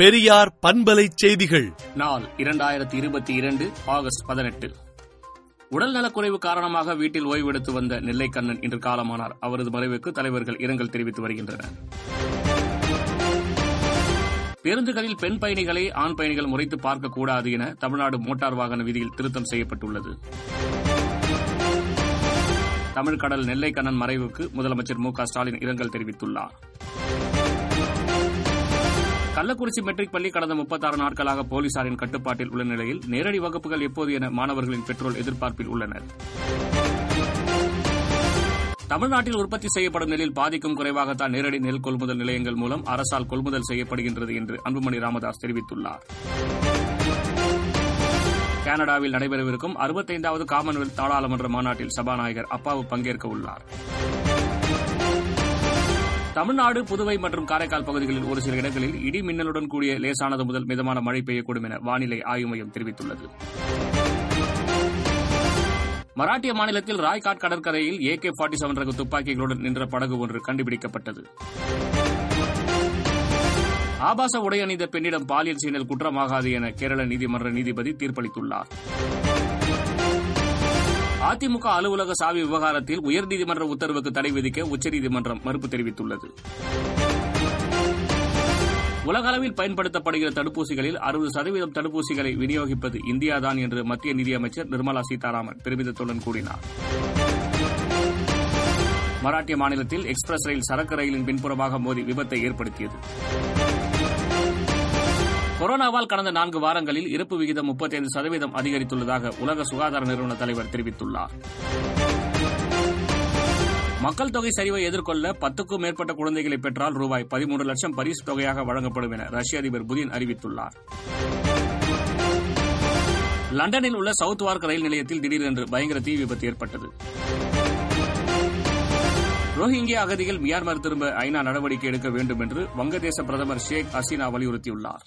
பெரியார் பண்பலை செய்திகள். நாள் இரண்டாயிரத்தி இருபத்தி இரண்டு ஆகஸ்ட் பதினெட்டு. உடல் நலக்குறைவு காரணமாக வீட்டில் ஓய்வெடுத்து வந்த நெல்லைக்கண்ணன் இன்று காலமானார். அவரது மறைவுக்கு தலைவர்கள் இரங்கல் தெரிவித்து வருகின்றனர். பேருந்துகளில் பெண் பயணிகளை ஆண் பயணிகள் முறைத்து பார்க்கக்கூடாது என தமிழ்நாடு மோட்டார் வாகன விதியில் திருத்தம் செய்யப்பட்டுள்ளது. தமிழ்கடல் நெல்லைக்கண்ணன் மறைவுக்கு முதலமைச்சர் மு க ஸ்டாலின் இரங்கல் தெரிவித்துள்ளார். கள்ளக்குறிச்சி மெட்ரிக் பள்ளி கடந்த முப்பத்தாறு நாட்களாக போலீசாரின் கட்டுப்பாட்டில் உள்ள நிலையில் நேரடி வகுப்புகள் எப்போது என மாணவர்களின் பெற்றோர் எதிர்பார்ப்பில் உள்ளனர். தமிழ்நாட்டில் உற்பத்தி செய்யப்படும் நெல்லில் பாதிக்கும் குறைவாகத்தான் நேரடி நெல் கொள்முதல் நிலையங்கள் மூலம் அரசால் கொள்முதல் செய்யப்படுகின்றது என்று அன்புமணி ராமதாஸ் தெரிவித்துள்ளார். கனடாவில் நடைபெறவிருக்கும் அறுபத்தைந்தாவது காமன்வெல்த் நாடாளுமன்ற மாநாட்டில் சபாநாயகர் அப்பாவு பங்கேற்க உள்ளாா் தமிழ்நாடு புதுவை மற்றும் காரைக்கால் பகுதிகளில் ஒரு சில இடங்களில் இடி மின்னலுடன் கூடிய லேசானது முதல் மிதமான மழை பெய்யக்கூடும் என வானிலை ஆய்வு மையம் தெரிவித்துள்ளது. மராட்டிய மாநிலத்தில் ராய்காட் கடற்கரையில் ஏகே ஃபார்ட்டி செவன் ரக துப்பாக்கிகளுடன் நின்ற படகு ஒன்று கண்டுபிடிக்கப்பட்டது. ஆபாச உடை அணிந்த பெண்ணிடம் பாலியல் சீனல் குற்றமாகாது என கேரள நீதிமன்ற நீதிபதி தீர்ப்பளித்துள்ளார். அதிமுக அலுவலக சாவி விவகாரத்தில் உயர்நீதிமன்ற உத்தரவுக்கு தடை விதிக்க உச்சநீதிமன்றம் மறுப்பு தெரிவித்துள்ளது. உலக அளவில் பயன்படுத்தப்படுகிற தடுப்பூசிகளில் அறுபது சதவீதம் தடுப்பூசிகளை விநியோகிப்பது இந்தியாதான் என்று மத்திய நிதியமைச்சர் நிர்மலா சீதாராமன் பெருமிதத்துடன் கூறினார். மராட்டிய மாநிலத்தில் எக்ஸ்பிரஸ் ரயில் சரக்கு ரயிலின் பின்புறமாக மோதி விபத்தை ஏற்படுத்தியது. கொரோனாவால் கடந்த நான்கு வாரங்களில் இறப்பு விகிதம் முப்பத்தைந்து சதவீதம் அதிகரித்துள்ளதாக உலக சுகாதார நிறுவன தலைவர் தெரிவித்துள்ளார். மக்கள் தொகை சரிவை எதிர்கொள்ள பத்துக்கும் மேற்பட்ட குழந்தைகளை பெற்றால் ரூபாய் பதிமூன்று லட்சம் பரிசு தொகையாக வழங்கப்படும் என ரஷ்ய அதிபர் புதின் அறிவித்துள்ளார். லண்டனில் உள்ள சவுத் வார்க் ரயில் நிலையத்தில் திடீரென்று பயங்கர தீ விபத்து ஏற்பட்டது. ரோஹிங்கியா அகதிகள் மியான்மர் திரும்ப ஐநா நடவடிக்கை எடுக்க வேண்டும் என்று வங்கதேச பிரதமர் ஷேக் ஹசீனா வலியுறுத்தியுள்ளார்.